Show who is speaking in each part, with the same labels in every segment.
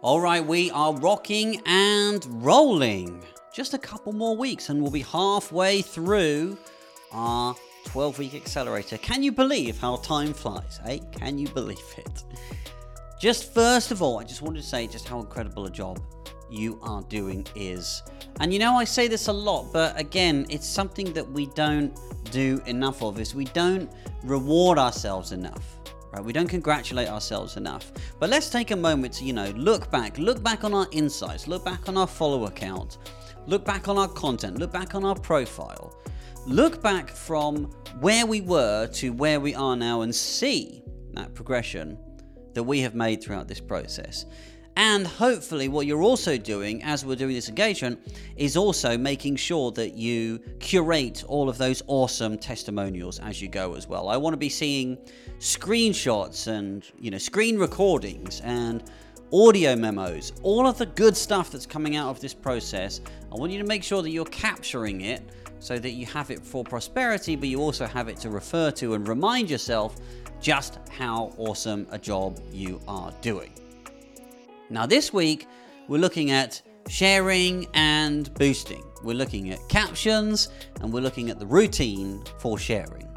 Speaker 1: All right, we are rocking and rolling. Just a couple more weeks and we'll be halfway through our 12 week accelerator. Can you believe how time flies, eh? Can you believe it? Just first of all, I just wanted to say just how incredible a job you are doing is. And you know, I say this a lot, but again, it's something that we don't do enough of is we don't reward ourselves enough right? We don't congratulate ourselves enough. But let's take a moment to, you know, look back, look back on our insights, look back on our follower count, look back on our content, look back on our profile, look back from where we were to where we are now and see that progression that we have made throughout this process. And hopefully, what you're also doing as we're doing this engagement is also making sure that you curate all of those awesome testimonials as you go as well. I want to be seeing screenshots and you know screen recordings and audio memos, all of the good stuff that's coming out of this process. I want you to make sure that you're capturing it so that you have it for prosperity, but you also have it to refer to and remind yourself just how awesome a job you are doing. Now, this week, we're looking at sharing and boosting. We're looking at captions and we're looking at the routine for sharing.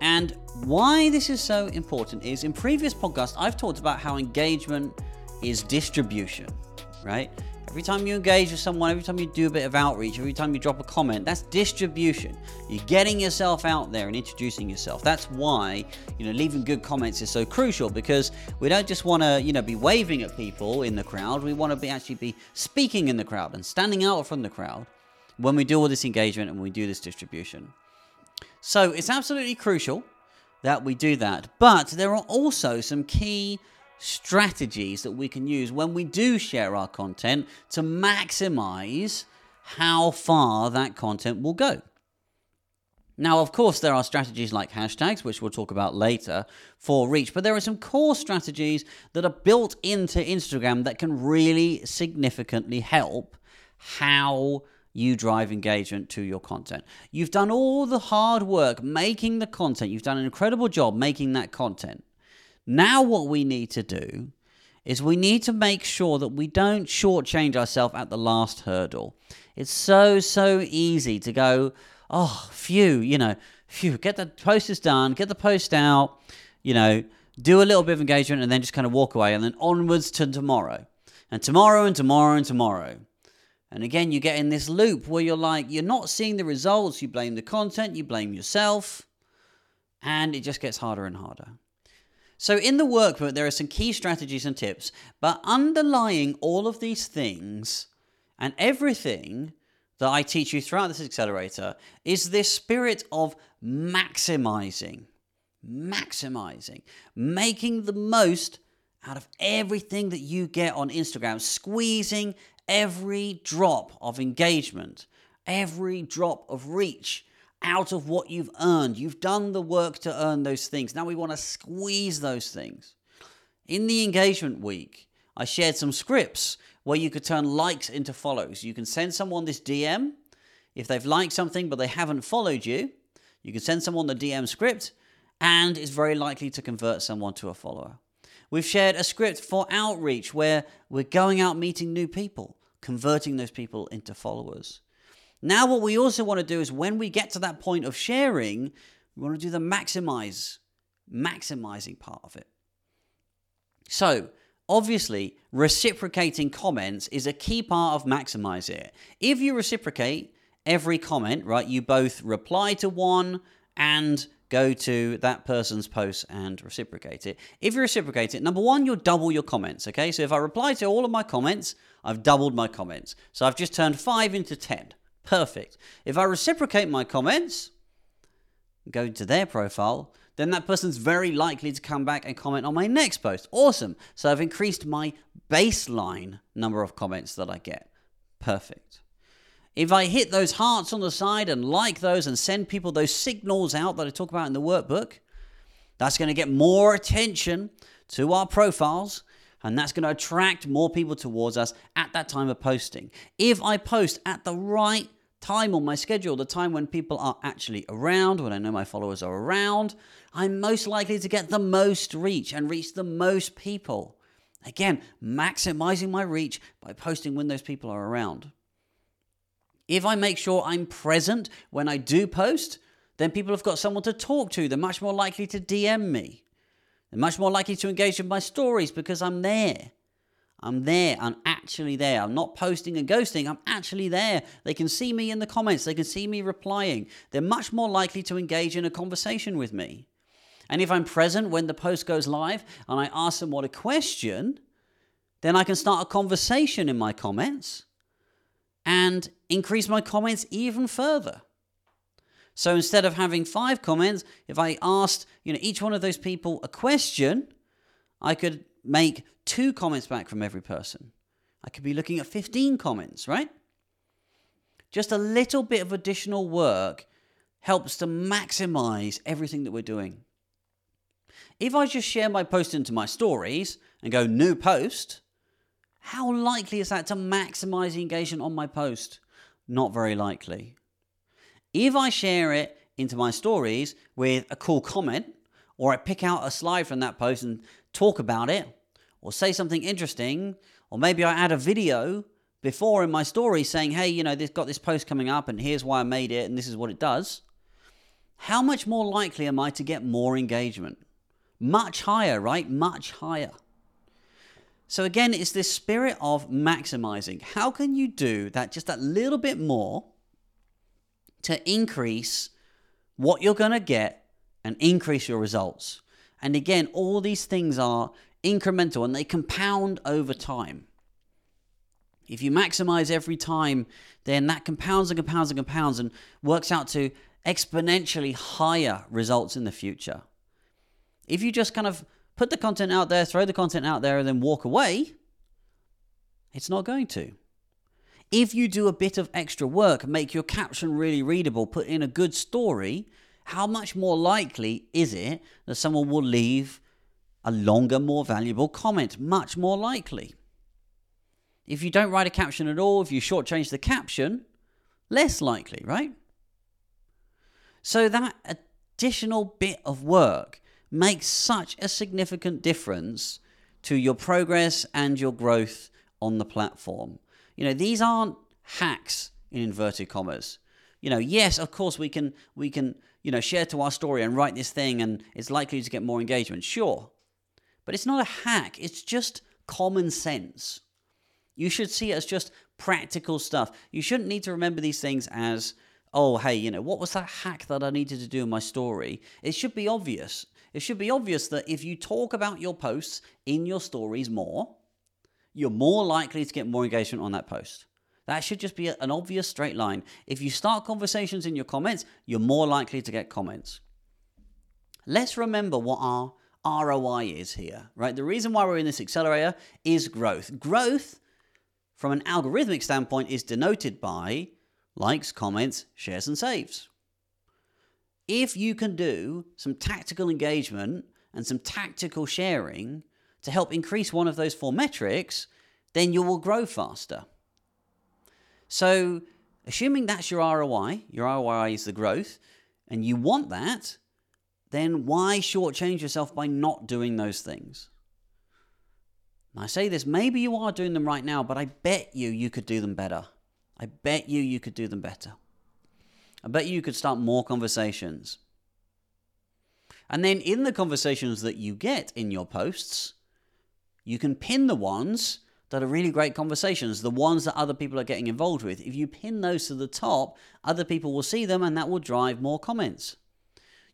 Speaker 1: And why this is so important is in previous podcasts, I've talked about how engagement is distribution, right? Every time you engage with someone, every time you do a bit of outreach, every time you drop a comment, that's distribution. You're getting yourself out there and introducing yourself. That's why, you know, leaving good comments is so crucial because we don't just want to, you know, be waving at people in the crowd. We want to be actually be speaking in the crowd and standing out from the crowd when we do all this engagement and we do this distribution. So it's absolutely crucial that we do that. But there are also some key strategies that we can use when we do share our content to maximize how far that content will go. Now, of course, there are strategies like hashtags, which we'll talk about later, for reach, but there are some core strategies that are built into Instagram that can really significantly help how you drive engagement to your content. You've done all the hard work making the content, you've done an incredible job making that content. Now, what we need to do is we need to make sure that we don't shortchange ourselves at the last hurdle. It's so, so easy to go, oh, phew, you know, phew, get the posters done, get the post out, you know, do a little bit of engagement and then just kind of walk away and then onwards to tomorrow. And tomorrow and tomorrow and tomorrow. And again, you get in this loop where you're like, you're not seeing the results, you blame the content, you blame yourself, and it just gets harder and harder. So, in the workbook, there are some key strategies and tips, but underlying all of these things and everything that I teach you throughout this accelerator is this spirit of maximizing, maximizing, making the most out of everything that you get on Instagram, squeezing every drop of engagement, every drop of reach out of what you've earned. You've done the work to earn those things. Now we want to squeeze those things. In the engagement week, I shared some scripts where you could turn likes into follows. You can send someone this DM if they've liked something but they haven't followed you. You can send someone the DM script and it's very likely to convert someone to a follower. We've shared a script for outreach where we're going out meeting new people, converting those people into followers. Now, what we also want to do is when we get to that point of sharing, we want to do the maximize, maximizing part of it. So, obviously, reciprocating comments is a key part of maximize it. If you reciprocate every comment, right, you both reply to one and go to that person's post and reciprocate it. If you reciprocate it, number one, you'll double your comments, okay? So if I reply to all of my comments, I've doubled my comments. So I've just turned five into 10. Perfect. If I reciprocate my comments, go to their profile, then that person's very likely to come back and comment on my next post. Awesome. So I've increased my baseline number of comments that I get. Perfect. If I hit those hearts on the side and like those and send people those signals out that I talk about in the workbook, that's going to get more attention to our profiles and that's going to attract more people towards us at that time of posting. If I post at the right time on my schedule, the time when people are actually around, when I know my followers are around, I'm most likely to get the most reach and reach the most people. Again, maximizing my reach by posting when those people are around. If I make sure I'm present when I do post, then people have got someone to talk to. They're much more likely to DM me. They're much more likely to engage with my stories because I'm there. I'm there. I'm actually there. I'm not posting and ghosting. I'm actually there. They can see me in the comments. They can see me replying. They're much more likely to engage in a conversation with me. And if I'm present when the post goes live and I ask them what a question, then I can start a conversation in my comments and increase my comments even further. So instead of having five comments, if I asked, you know, each one of those people a question, I could make two comments back from every person. I could be looking at 15 comments, right? Just a little bit of additional work helps to maximize everything that we're doing. If I just share my post into my stories and go new post, how likely is that to maximize the engagement on my post? Not very likely. If I share it into my stories with a cool comment, or I pick out a slide from that post and talk about it, or say something interesting, or maybe I add a video before in my story saying, hey, you know, this got this post coming up and here's why I made it and this is what it does. How much more likely am I to get more engagement? Much higher, right? Much higher. So again, it's this spirit of maximizing. How can you do that just that little bit more to increase what you're going to get and increase your results? And again, all these things are incremental and they compound over time. If you maximize every time, then that compounds and compounds and compounds and works out to exponentially higher results in the future. If you just kind of put the content out there, throw the content out there, and then walk away, it's not going to. If you do a bit of extra work, make your caption really readable, put in a good story, how much more likely is it that someone will leave a longer, more valuable comment? Much more likely. If you don't write a caption at all, if you shortchange the caption, less likely, right? So that additional bit of work makes such a significant difference to your progress and your growth on the platform. You know, these aren't hacks in inverted commas. You know, yes, of course we can we can, you know, share to our story and write this thing and it's likely to get more engagement. Sure. But it's not a hack, it's just common sense. You should see it as just practical stuff. You shouldn't need to remember these things as, oh, hey, you know, what was that hack that I needed to do in my story? It should be obvious. It should be obvious that if you talk about your posts in your stories more, you're more likely to get more engagement on that post. That should just be an obvious straight line. If you start conversations in your comments, you're more likely to get comments. Let's remember what our ROI is here, right? The reason why we're in this accelerator is growth. Growth, from an algorithmic standpoint, is denoted by likes, comments, shares, and saves. If you can do some tactical engagement and some tactical sharing to help increase one of those four metrics, then you will grow faster. So, assuming that's your ROI, your ROI is the growth, and you want that, then why shortchange yourself by not doing those things? I say this, maybe you are doing them right now, but I bet you you could do them better. I bet you you could do them better. I bet you could start more conversations. And then in the conversations that you get in your posts, you can pin the ones that are really great conversations, the ones that other people are getting involved with. If you pin those to the top, other people will see them and that will drive more comments.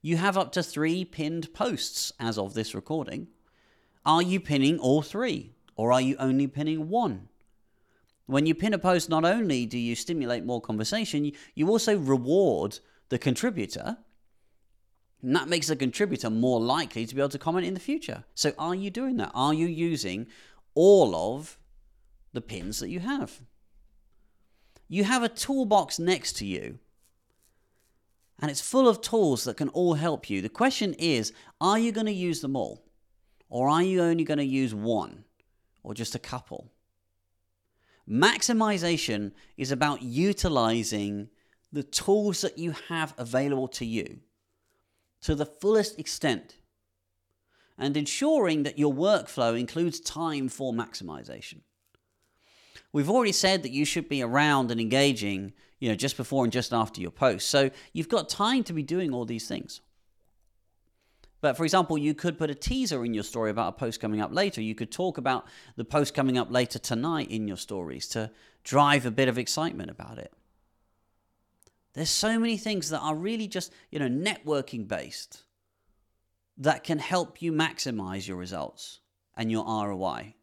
Speaker 1: You have up to three pinned posts as of this recording. Are you pinning all three? Or are you only pinning one? When you pin a post, not only do you stimulate more conversation, you also reward the contributor. And that makes the contributor more likely to be able to comment in the future. So, are you doing that? Are you using all of the pins that you have? You have a toolbox next to you and it's full of tools that can all help you. The question is are you going to use them all? Or are you only going to use one or just a couple? Maximization is about utilizing the tools that you have available to you to the fullest extent. and ensuring that your workflow includes time for maximization. We've already said that you should be around and engaging, you know, just before and just after your post. So you've got time to be doing all these things. But for example, you could put a teaser in your story about a post coming up later. You could talk about the post coming up later tonight in your stories to drive a bit of excitement about it. There's so many things that are really just, you know, networking based that can help you maximize your results and your ROI.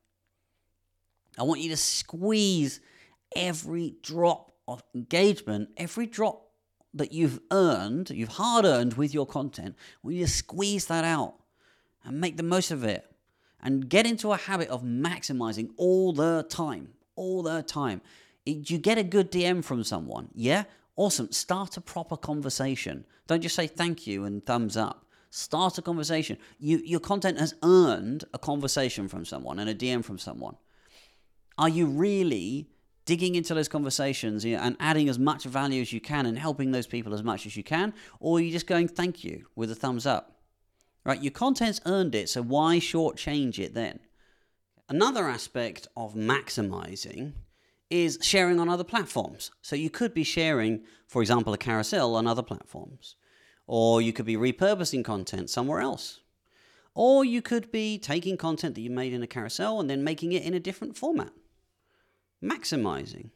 Speaker 1: I want you to squeeze every drop of engagement, every drop that you've earned, you've hard earned with your content. We need to squeeze that out and make the most of it and get into a habit of maximizing all the time. All the time. You get a good DM from someone, yeah? Awesome. Start a proper conversation. Don't just say thank you and thumbs up. Start a conversation. You, your content has earned a conversation from someone and a DM from someone. Are you really digging into those conversations and adding as much value as you can and helping those people as much as you can? Or are you just going thank you with a thumbs up? Right? Your content's earned it, so why shortchange it then? Another aspect of maximizing is sharing on other platforms. So you could be sharing, for example, a carousel on other platforms, or you could be repurposing content somewhere else. Or you could be taking content that you made in a carousel and then making it in a different format maximizing.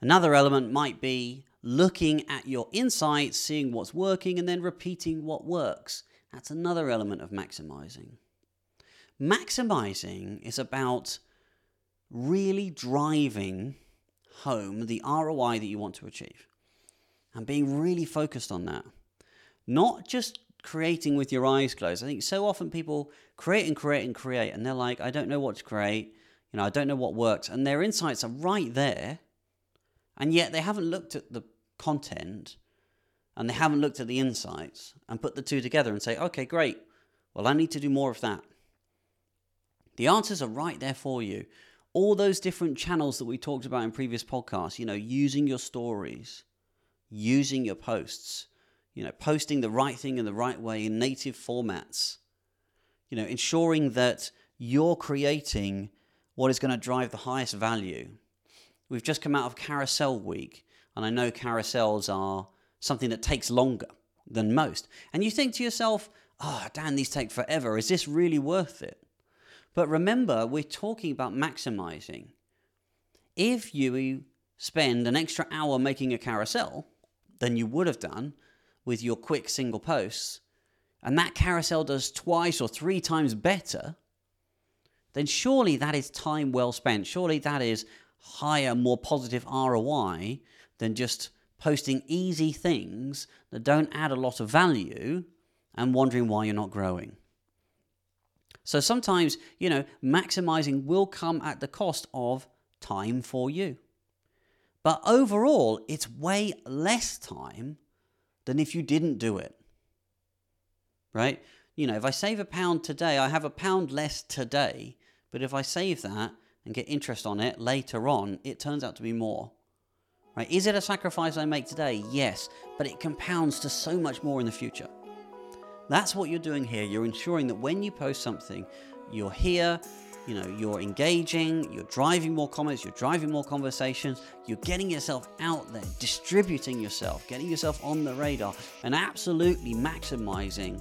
Speaker 1: Another element might be looking at your insights, seeing what's working, and then repeating what works. That's another element of maximizing. Maximizing is about really driving home the ROI that you want to achieve and being really focused on that. Not just creating with your eyes closed. I think so often people create and create and create, and they're like, I don't know what to create. You know, I don't know what works. And their insights are right there. And yet they haven't looked at the content and they haven't looked at the insights and put the two together and say, okay, great. Well, I need to do more of that. The answers are right there for you. All those different channels that we talked about in previous podcasts, you know, using your stories, using your posts, you know, posting the right thing in the right way in native formats, you know, ensuring that you're creating what is going to drive the highest value. We've just come out of carousel week, and I know carousels are something that takes longer than most. And you think to yourself, oh, Dan, these take forever. Is this really worth it? But remember, we're talking about maximizing. If you spend an extra hour making a carousel than you would have done with your quick single posts, and that carousel does twice or three times better, then surely that is time well spent. Surely that is higher, more positive ROI than just posting easy things that don't add a lot of value and wondering why you're not growing. So sometimes, you know, maximizing will come at the cost of time for you. But overall, it's way less time than if you didn't do it. Right? You know, if I save a pound today, I have a pound less today but if I save that and get interest on it later on, it turns out to be more. Right? Is it a sacrifice I make today? Yes, but it compounds to so much more in the future. That's what you're doing here. You're ensuring that when you post something, you're here, you know, you're engaging, you're driving more comments, you're driving more conversations, you're getting yourself out there, distributing yourself, getting yourself on the radar, and absolutely maximizing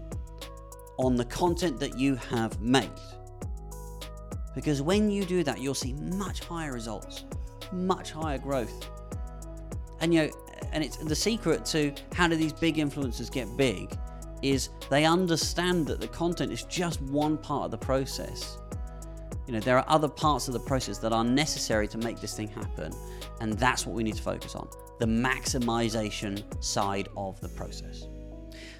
Speaker 1: on the content that you have made. Because when you do that, you'll see much higher results, much higher growth. And you know, and it's the secret to how do these big influencers get big is they understand that the content is just one part of the process. You know, there are other parts of the process that are necessary to make this thing happen, and that's what we need to focus on the maximization side of the process.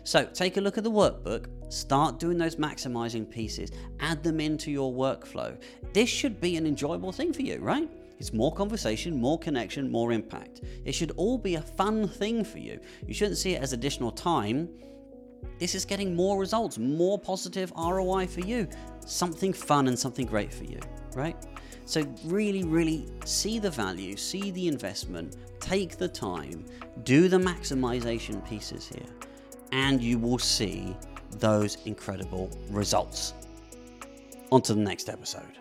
Speaker 1: So take a look at the workbook, start doing those maximizing pieces, add them into your workflow. This should be an enjoyable thing for you, right? It's more conversation, more connection, more impact. It should all be a fun thing for you. You shouldn't see it as additional time. This is getting more results, more positive ROI for you. Something fun and something great for you, right? So, really, really see the value, see the investment, take the time, do the maximization pieces here and you will see those incredible results. On to the next episode.